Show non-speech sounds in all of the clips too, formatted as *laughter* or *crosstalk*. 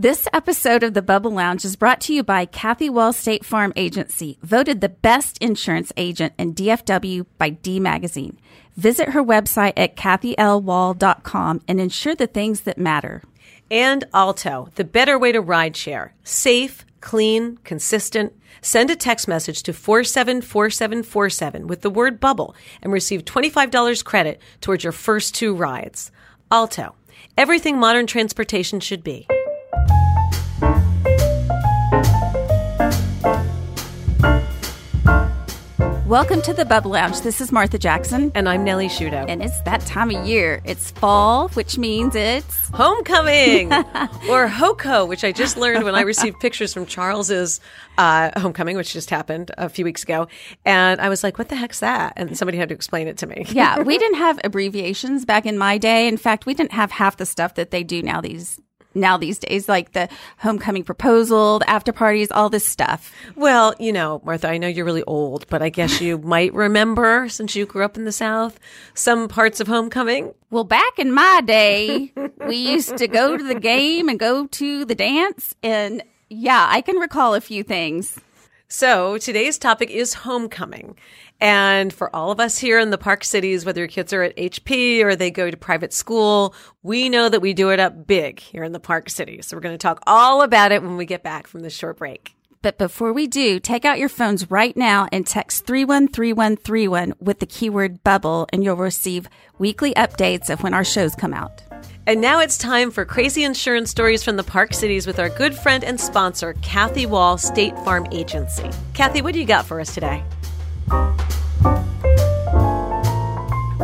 This episode of the Bubble Lounge is brought to you by Kathy Wall State Farm Agency, voted the best insurance agent in DFW by D Magazine. Visit her website at kathylwall.com and insure the things that matter. And Alto, the better way to ride share. Safe, clean, consistent. Send a text message to 474747 with the word bubble and receive $25 credit towards your first two rides. Alto, everything modern transportation should be. Welcome to the Bubble Lounge. This is Martha Jackson. And I'm Nellie Shudo. And it's that time of year. It's fall, which means it's homecoming *laughs* or HOCO, which I just learned when I received *laughs* pictures from Charles's uh, homecoming, which just happened a few weeks ago. And I was like, what the heck's that? And somebody had to explain it to me. yeah, we *laughs* didn't have abbreviations back in my day. In fact, we didn't have half the stuff that they do now these now these days, like the homecoming proposal, the after parties, all this stuff. Well, you know, Martha, I know you're really old, but I guess you *laughs* might remember, since you grew up in the South, some parts of homecoming. Well, back in my day, we used to go to the game and go to the dance. And yeah, I can recall a few things. So today's topic is homecoming. And for all of us here in the Park Cities, whether your kids are at HP or they go to private school, we know that we do it up big here in the Park City. So we're going to talk all about it when we get back from this short break. But before we do, take out your phones right now and text 313131 with the keyword bubble, and you'll receive weekly updates of when our shows come out. And now it's time for crazy insurance stories from the Park Cities with our good friend and sponsor, Kathy Wall State Farm Agency. Kathy, what do you got for us today?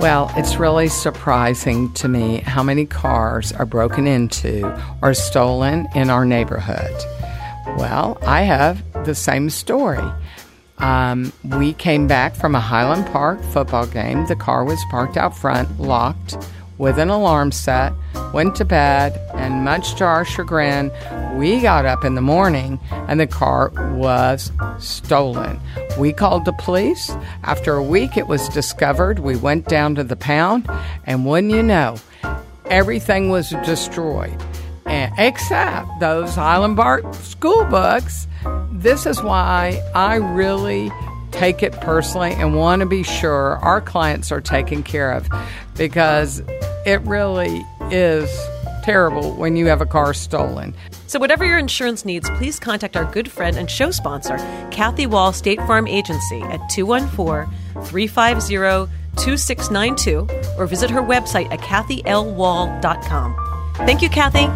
Well, it's really surprising to me how many cars are broken into or stolen in our neighborhood. Well, I have the same story. Um, we came back from a Highland Park football game. The car was parked out front, locked with an alarm set, went to bed, and much to our chagrin, we got up in the morning and the car was stolen. We called the police. After a week, it was discovered. We went down to the pound, and wouldn't you know, everything was destroyed. Except those Highland Park school books. This is why I really take it personally and want to be sure our clients are taken care of because it really is terrible when you have a car stolen. So, whatever your insurance needs, please contact our good friend and show sponsor, Kathy Wall State Farm Agency, at 214 350 2692 or visit her website at kathylwall.com. Thank you, Kathy.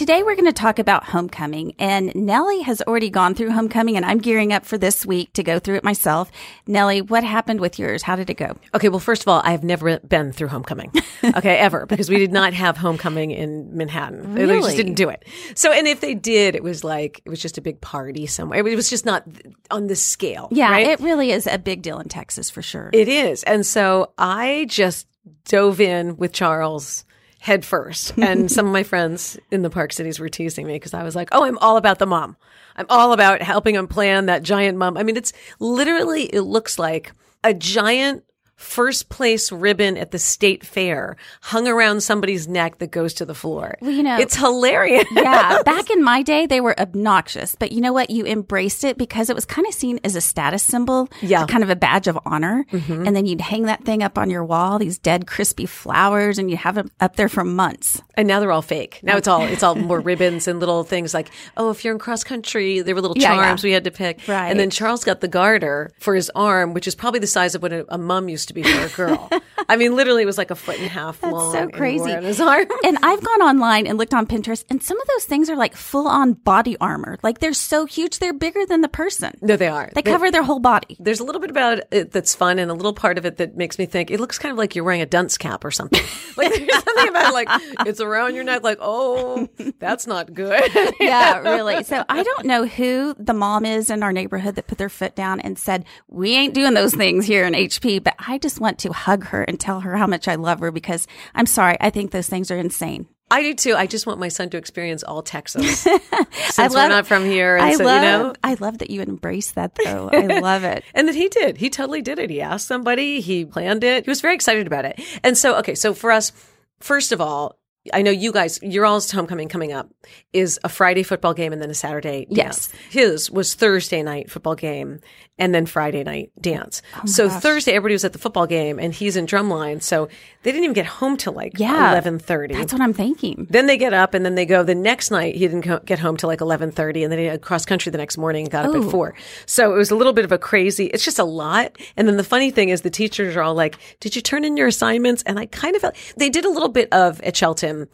Today, we're going to talk about homecoming. And Nellie has already gone through homecoming, and I'm gearing up for this week to go through it myself. Nellie, what happened with yours? How did it go? Okay, well, first of all, I have never been through homecoming. *laughs* Okay, ever, because we did not have homecoming in Manhattan. Really? They just didn't do it. So, and if they did, it was like, it was just a big party somewhere. It was just not on this scale. Yeah, right? it really is a big deal in Texas for sure. It is. And so I just dove in with Charles head first. And some of my friends in the park cities were teasing me because I was like, oh, I'm all about the mum. I'm all about helping them plan that giant mum. I mean, it's literally, it looks like a giant first place ribbon at the state fair hung around somebody's neck that goes to the floor. Well, you know, it's hilarious. yeah. *laughs* Back in my day, they were obnoxious, but you know what? You embraced it because it was kind of seen as a status symbol, Yeah. kind of a badge of honor. Mm-hmm. And then you'd hang that thing up on your wall, these dead, crispy flowers, and you'd have them up there for months. And now they're all fake. Now it's all it's all *laughs* more ribbons and little things like, oh, if you're in cross country, there were little Yeah, charms yeah. we had to pick. Right. And then Charles got the garter for his arm, which is probably the size of what a, a mum used to be for a girl. I mean, literally, it was like a foot and a half That's long. so crazy. wore it on his arm. and I've gone online and looked on Pinterest, and some of those things are like full on body armor. Like they're so huge, they're bigger than the person. no, they are. They cover their whole body. There's a little bit about it that's fun, and a little part of it that makes me think it looks kind of like you're wearing a dunce cap or something. *laughs* like there's something about like it's around your neck, like oh, that's not good. *laughs* yeah, really. So I don't know who the mom is in our neighborhood that put their foot down and said, We ain't doing those things here in HP, but I just want to hug her and tell her how much I love her because I'm sorry, I think those things are insane. I do too. I just want my son to experience all Texas *laughs* since I we're not from here. I so, love you know, I love that you embrace that though. I love it. *laughs* And that he did. He totally did it. He asked somebody, he planned it. He was very excited about it. And so, okay, so for us, first of all, I know you guys, your all's homecoming coming up is a Friday football game and then a Saturday Yes. His was Thursday night football game and then Friday night dance. Oh so Thursday, everybody was at the football game and he's in drumline. So they didn't even get home till like Yeah. 1130. That's what I'm thinking. Then they get up and then they go the next night. He didn't co- get home till like 1130 and then he had cross country the next morning and got up at four. So it was a little bit of a crazy, it's just a lot. And then the funny thing is the teachers are all like, did you turn in your assignments? And I kind of felt they did a little bit of at Cheltenham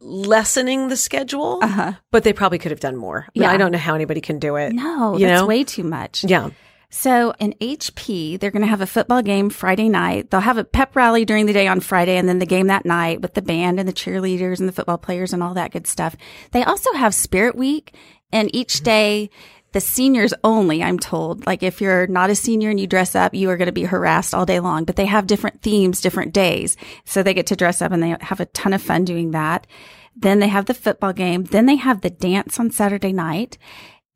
lessening the schedule, but they probably could have done more. I, mean, Uh-huh. Yeah. I don't know how anybody can do it. No, you that's know? way too much. Yeah. So in HP, they're going to have a football game Friday night. They'll have a pep rally during the day on Friday and then the game that night with the band and the cheerleaders and the football players and all that good stuff. They also have Spirit Week and each day the seniors only, I'm told. Like if you're not a senior and you dress up, you are going to be harassed all day long, but they have different themes, different days. So they get to dress up and they have a ton of fun doing that. Then they have the football game. Then they have the dance on Saturday night.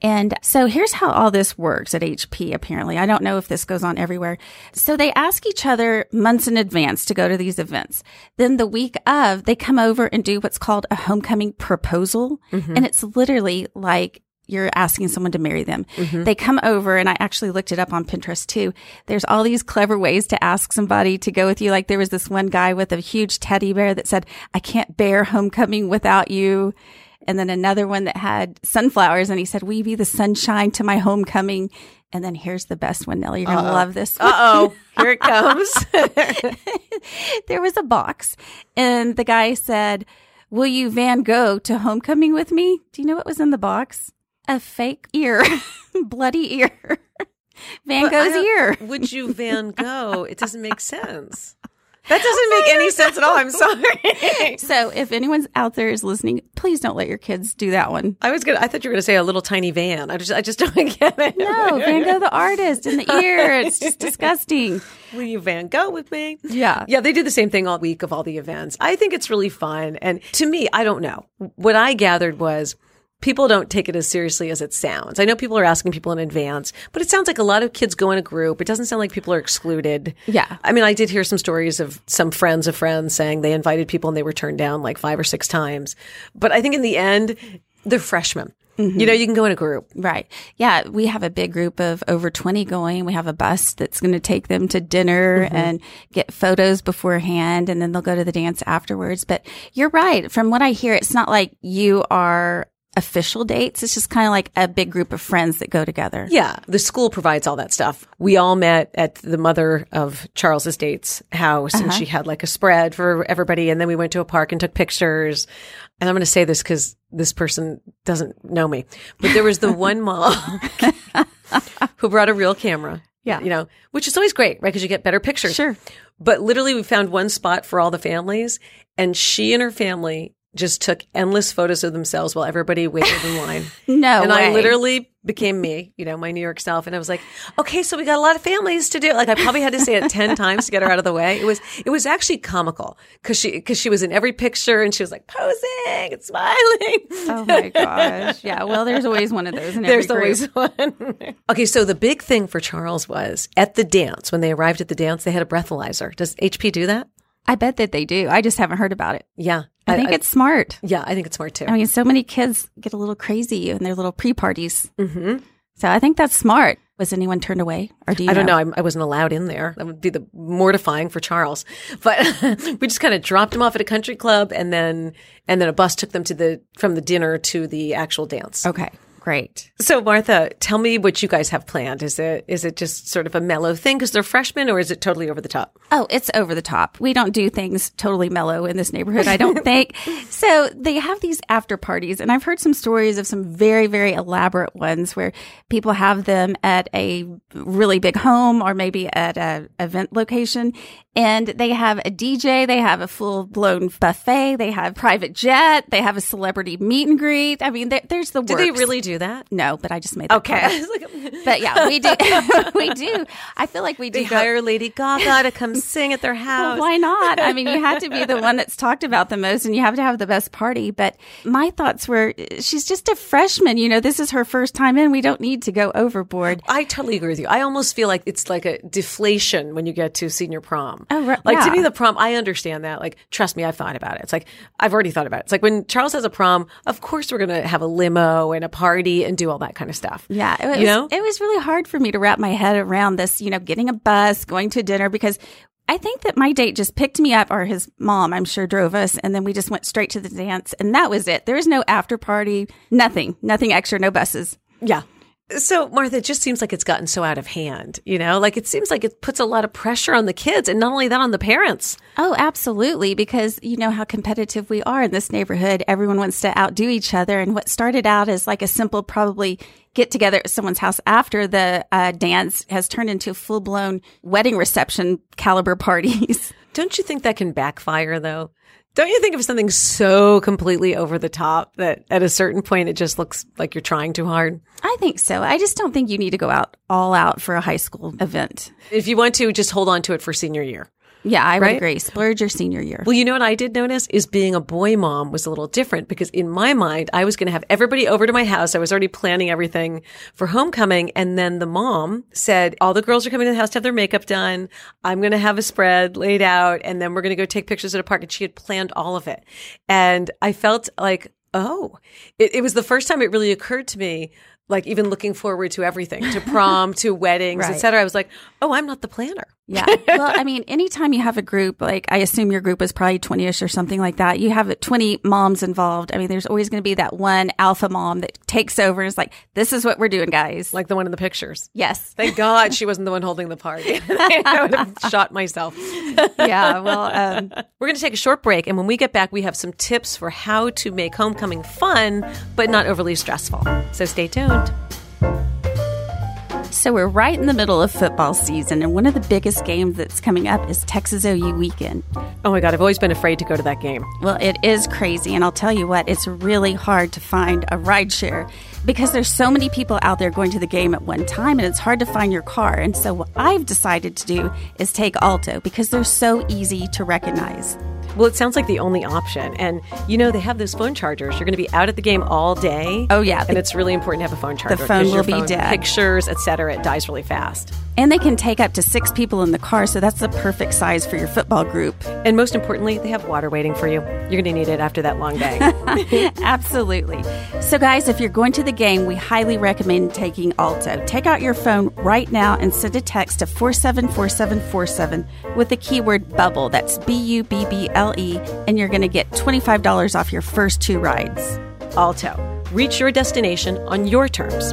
And so here's how all this works at HP, apparently. I don't know if this goes on everywhere. So they ask each other months in advance to go to these events. Then the week of, they come over and do what's called a homecoming proposal. Mm-hmm. And it's literally like you're asking someone to marry them. They come over and I actually looked it up on Pinterest too. There's all these clever ways to ask somebody to go with you. Like there was this one guy with a huge teddy bear that said, I can't bear homecoming without you. And then another one that had sunflowers and he said, Will you be the sunshine to my homecoming? And then here's the best one, Nellie. You're going to love this. Uh oh. *laughs* Here it comes. *laughs* there was a box and the guy said, Will you Van Gogh to homecoming with me? Do you know what was in the box? A fake ear, *laughs* bloody ear. *laughs* Van Gogh's ear. Would you *laughs* Van Gogh? It doesn't make sense. That doesn't make any sense at all. I'm sorry. So if anyone's out there is listening, please don't let your kids do that one. I was gonna. I thought you were gonna say a little tiny van. I just. I just don't get it. No, Van Gogh the artist in the ear. It's just disgusting. Will you Van Gogh with me? Yeah. Yeah, they do the same thing all week of all the events. I think it's really fun. And to me, I don't know. What I gathered was people don't take it as seriously as it sounds. I know people are asking people in advance, but it sounds like a lot of kids go in a group. It doesn't sound like people are excluded. Yeah. I mean, I did hear some stories of some friends of friends saying they invited people and they were turned down like five or six times. But I think in the end, they're freshmen. Mm-hmm. You know, you can go in a group. Right. Yeah. We have a big group of over 20 going. We have a bus that's going to take them to dinner mm-hmm. and get photos beforehand and then they'll go to the dance afterwards. But you're right. From what I hear, it's not like you are official dates. It's just kind of like a big group of friends that go together. Yeah, the school provides all that stuff. We all met at the mother of Charles's date's house, and she uh-huh. had like a spread for everybody. And then we went to a park and took pictures. And I'm going to say this because this person doesn't know me, but there was the *laughs* one mom *laughs* who brought a real camera. Yeah. you know, which is always great, right? Because you get better pictures. Sure. But literally, we found one spot for all the families, and she and her family just took endless photos of themselves while everybody waited in line. *laughs* No and way. I literally became me, you know, my New York self. And I was like, okay, so we got a lot of families to do. Like I probably had to say it 10 *laughs* times to get her out of the way. It was, it was actually comical because she, because she was in every picture and she was like posing and smiling. Oh my *laughs* gosh. Yeah. Well, there's always one of those in There's always one. okay, so the big thing for Charles was at the dance, when they arrived at the dance, they had a breathalyzer. Does HP do that? I bet that they do. I just haven't heard about it. Yeah. I think it's smart. yeah, I think it's smart too. I mean, so many kids get a little crazy in their little pre parties. Mm-hmm. So I think that's smart. Was anyone turned away, or do you? I don't know. I'm, I wasn't allowed in there. That would be the mortifying for Charles. But *laughs* we just kind of dropped him off at a country club, and then and then a bus took them to the from the dinner to the actual dance. Okay, great. So Martha, tell me what you guys have planned. Is it is it just sort of a mellow thing because they're freshmen, or is it totally over the top? Oh, it's over the top. We don't do things totally mellow in this neighborhood, I don't *laughs* think. So they have these after parties, and I've heard some stories of some very, very elaborate ones where people have them at a really big home or maybe at a event location, and they have a DJ, they have a full blown buffet, they have private jet, they have a celebrity meet and greet. I mean, there- there's the Do they really do do that? No, but I just made that Okay. part up. I was like, But yeah, we do. *laughs* we do. I feel like we do. they go- hire Lady Gaga to come *laughs* sing at their Well, house. why not? I mean, you have to be the one *laughs* that's talked about the most and you have to have the best party. But my thoughts were she's just a freshman. You know, this is her first time in. We don't need to go overboard. I totally agree with you. I almost feel like it's like a deflation when you get to senior prom. Oh, right. Like to Yeah. me, the prom, I understand that. Like, trust me, I've thought about it. It's like, I've already thought about it. It's like when Charles has a prom, of course we're going to have a limo and a party and do all that kind of stuff. Yeah, it was, You know? it was really hard for me to wrap my head around this, you know, getting a bus, going to dinner because I think that my date just picked me up or his mom, I'm sure drove us and then we just went straight to the dance and that was it. There was no after party, nothing, nothing extra, no buses. Yeah. So, Martha, it just seems like it's gotten so out of hand, you know? Like it seems like it puts a lot of pressure on the kids and not only that on the parents. Oh, absolutely. Because you know how competitive we are in this neighborhood. Everyone wants to outdo each other. And what started out as like a simple, probably get together at someone's house after the uh, dance has turned into full blown wedding reception caliber *laughs* parties. Don't you think that can backfire though? Don't you think of something so completely over the top that at a certain point it just looks like you're trying too hard? I think so. I just don't think you need to go out all out for a high school event. If you want to, just hold on to it for senior year. Yeah, I would Right? agree. Splurge your senior year. Well, you know what I did notice is being a boy mom was a little different because in my mind, I was going to have everybody over to my house. I was already planning everything for homecoming. And then the mom said, all the girls are coming to the house to have their makeup done. I'm going to have a spread laid out and then we're going to go take pictures at a park. And she had planned all of it. And I felt like, oh, it, it was the first time it really occurred to me. Like even looking forward to everything, to *laughs* prom, to weddings, Right. et cetera. I was like, oh, I'm not the planner. Yeah. Well, I mean, anytime you have a group, like I assume your group is probably 20 ish or something like that, you have 20 moms involved. I mean, there's always going to be that one alpha mom that takes over and is like, this is what we're doing, guys. Like the one in the pictures. yes. Thank God she wasn't the one holding the party. *laughs* I would have shot myself. *laughs* yeah. Well, um, We're going to take a short break, and when we get back, we have some tips for how to make homecoming fun but not overly stressful. So stay tuned. So we're right in the middle of football season, and one of the biggest games that's coming up is Texas OU weekend. Oh my God, I've always been afraid to go to that game. Well, it is crazy. And I'll tell you what, it's really hard to find a ride share because there's so many people out there going to the game at one time and it's hard to find your car. And so what I've decided to do is take Alto because they're so easy to recognize. Well, it sounds like the only option. And you know, they have those phone chargers. You're going to be out at the game all day. Oh, yeah. And it's really important to have a phone charger. The phone will be phone dead. Pictures, etc. It dies really fast. And they can take up to six people in the car, so that's the perfect size for your football group. And most importantly, they have water waiting for you. You're going to need it after that long day. *laughs* Absolutely. So, guys, if you're going to the game, we highly recommend taking Alto. Take out your phone right now and send a text to 474747 with the keyword bubble. That's B U B B L E, and you're going to get $25 off your first two rides. Alto. Reach your destination on your terms.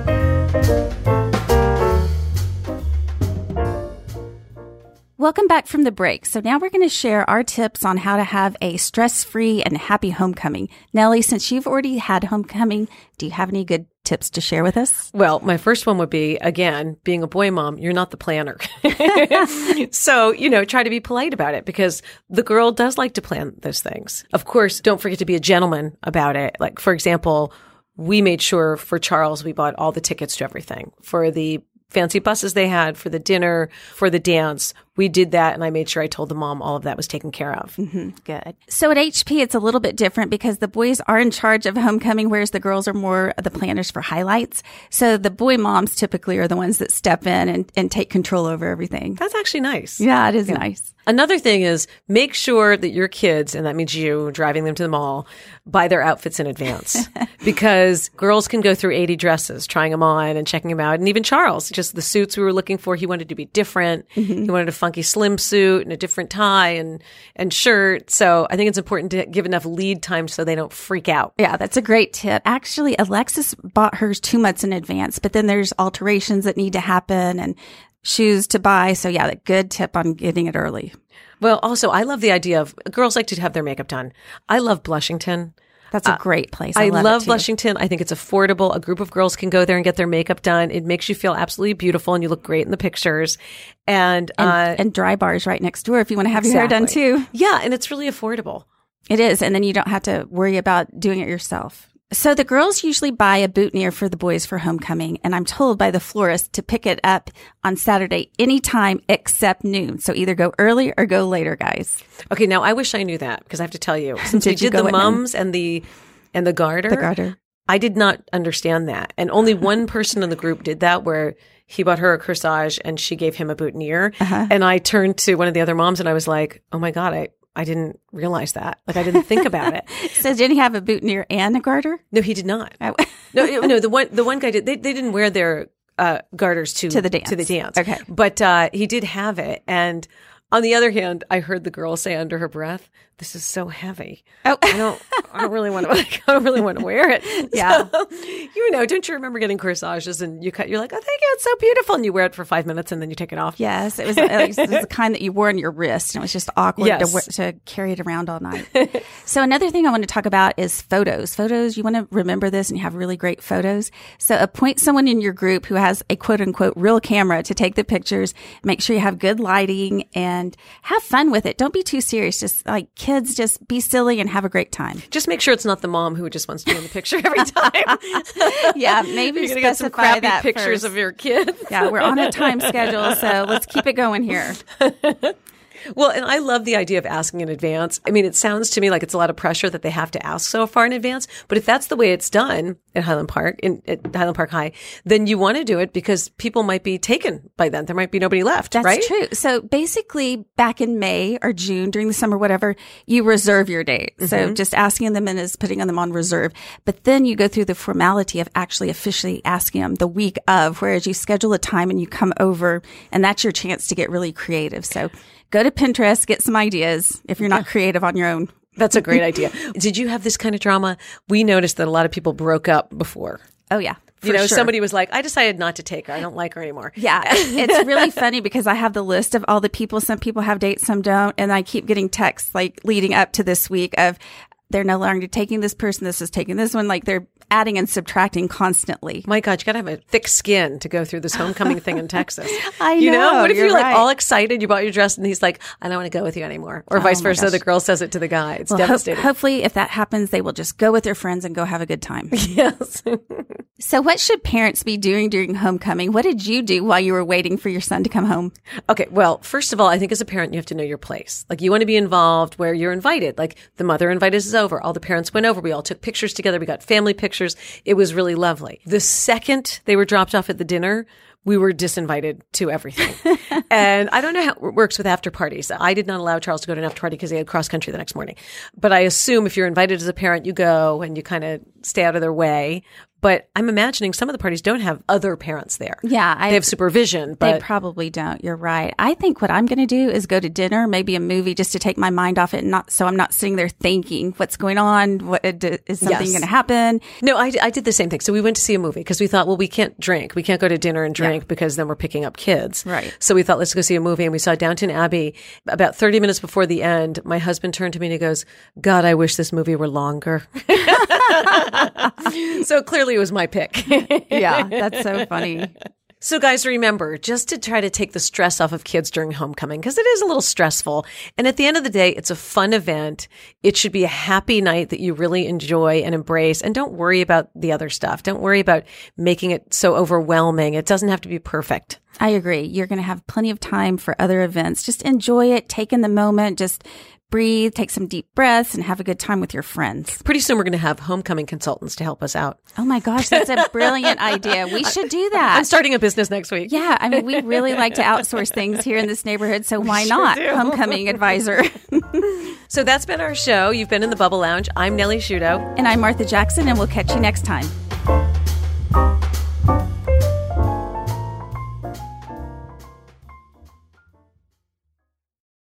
Welcome back from the break. So, now we're going to share our tips on how to have a stress free and happy homecoming. Nellie, since you've already had homecoming, do you have any good tips to share with us? Well, my first one would be again, being a boy mom, you're not the planner. *laughs* so, you know, try to be polite about it because the girl does like to plan those things. Of course, don't forget to be a gentleman about it. Like, for example, we made sure for Charles, we bought all the tickets to everything for the fancy buses they had, for the dinner, for the dance. We did that and I made sure I told the mom all of that was taken care of. Mm-hmm. Good. So at HP, it's a little bit different because the boys are in charge of homecoming, whereas the girls are more the planners for highlights. So the boy moms typically are the ones that step in and, and take control over everything. That's actually nice. Yeah, it is nice. Another thing is make sure that your kids, and that means you driving them to the mall, buy their outfits in advance *laughs* because girls can go through 80 dresses, trying them on and checking them out. And even Charles, just the suits we were looking for, he wanted to be different. Mm-hmm. He wanted a funky slim suit and a different tie and, and shirt. So I think it's important to give enough lead time so they don't freak out. Yeah, that's a great tip. Actually, Alexis bought hers two months in advance, but then there's alterations that need to happen and shoes to buy. So yeah, a good tip on getting it early. Well, also, I love the idea of girls like to have their makeup done. I love Blushington. That's a great place. I, I, love, love. Blushington. I think it's affordable. A group of girls can go there and get their makeup done. It makes you feel absolutely beautiful and you look great in the pictures. And, And, uh, and Drybar's right next door if you want to have your hair done too. yeah, and it's really affordable. It is. And then you don't have to worry about doing it yourself. So the girls usually buy a boutonniere for the boys for homecoming, and I'm told by the florist to pick it up on Saturday anytime except noon. So either go early or go later, guys. Okay, now I wish I knew that because I have to tell you, since we Did you did the mums and the and the garter, The garter. I did not understand that, and only *laughs* one person in the group did that, where he bought her a corsage and she gave him a boutonniere, Uh-huh. and I turned to one of the other moms and I was like, "Oh my god, I." I didn't realize that. Like I didn't think about it. *laughs* So did he have a boutonniere and a garter? No, he did not. Oh. *laughs* No, no. The one, the one guy did. They, they didn't wear their uh, garters to To the dance. To the dance. Okay. but uh, he did have it. And on the other hand, I heard the girl say under her breath, "This is so heavy. Oh. I don't, I don't really want to. *laughs* I don't really want to wear it." *laughs* Yeah. So, you know, don't you remember getting corsages and you cut? You're like, "Oh, thank you. It's so beautiful," and you wear it for five minutes and then you take it off. Yes, it was, it was the *laughs* kind that you wore on your wrist, and it was just awkward Yes. to, to carry it around all night. so another thing I want to talk about is photos. Photos, you want to remember this, and you have really great photos. So appoint someone in your group who has a quote unquote real camera to take the pictures. Make sure you have good lighting and have fun with it. Don't be too serious. Just like kids, just be silly and have a great time. Just make sure it's not the mom who just wants to be in the picture every time. *laughs* Yeah, maybe You're get some crappy that pictures first. of your kids. Yeah, we're on a time *laughs* schedule, so let's keep it going here. *laughs* Well, and I love the idea of asking in advance. I mean, it sounds to me like it's a lot of pressure that they have to ask so far in advance. But if that's the way it's done at Highland Park, in at Highland Park High, then you want to do it because people might be taken by then. There might be nobody left, That's right? true. So basically, back in May or June during the summer, whatever, you reserve your date. Mm-hmm. So just asking them in is putting them on reserve. But then you go through the formality of actually officially asking them the week of, whereas you schedule a time and you come over, and that's your chance to get really creative. So go to Pinterest, get some ideas if you're not creative on your own. That's a great *laughs* idea. Did you have this kind of drama? We noticed that a lot of people broke up before. Oh yeah. You know, sure. somebody was like, I decided not to take her. I don't like her anymore. Yeah, *laughs* it's really funny because I have the list of all the people. Some people have dates, some don't, and I keep getting texts like leading up to this week of they're no longer taking this person. This is taking this one. Like they're adding and subtracting constantly. My God, you got to have a thick skin to go through this homecoming thing in *laughs* Texas. I You know, know, what if you're you're, like right. all excited, you bought your dress, and he's like, I don't want to go with you anymore, or oh vice Oh my versa. gosh. The girl says it to the guy. It's Well, ho- devastating. hopefully, if that happens, they will just go with their friends and go have a good time. *laughs* yes. *laughs* so, what should parents be doing during homecoming? What did you do while you were waiting for your son to come home? Okay, well, first of all, I think as a parent, you have to know your place. Like, you want to be involved where you're invited. Like, the mother invited us over. All the parents went over. We all took pictures together. We got family pictures. It was really lovely. The second they were dropped off at the dinner, we were disinvited to everything. *laughs* and I don't know how it works with after parties. I did not allow Charles to go to an after party because he had cross country the next morning. But I assume if you're invited as a parent, you go and you kind of stay out of their way. But I'm imagining some of the parties don't have other parents there. Yeah, I- they have supervision, but they probably don't. You're right. I think what I'm going to do is go to dinner, maybe a movie, just to take my mind off it, and not so I'm not sitting there thinking what's going on. What uh, is something Yes. going to happen? No, I, I did the same thing. So we went to see a movie because we thought, well, we can't drink. We can't go to dinner and drink because then we're picking up kids. Right. So we thought, let's go see a movie. And we saw Downton Abbey. About 30 minutes before the end, my husband turned to me and he goes, God, I wish this movie were longer. *laughs* *laughs* *laughs* so clearly it was my pick. *laughs* Yeah, that's so *laughs* funny. So, guys, remember just to try to take the stress off of kids during homecoming because it is a little stressful. And at the end of the day, it's a fun event. It should be a happy night that you really enjoy and embrace. And don't worry about the other stuff. Don't worry about making it so overwhelming. It doesn't have to be perfect. I agree. You're going to have plenty of time for other events. Just enjoy it, take in the moment, just breathe, take some deep breaths, and have a good time with your friends. Pretty soon, we're going to have homecoming consultants to help us out. Oh my gosh, that's a *laughs* brilliant idea. We should do that. I'm starting a business next week. Yeah, I mean, we really like to *laughs* outsource things here in this neighborhood, so why not? Homecoming advisor. *laughs* So that's been our show. You've been in the Bubble Lounge. I'm Nellie Shudo. and I'm Martha Jackson, and we'll catch you next time.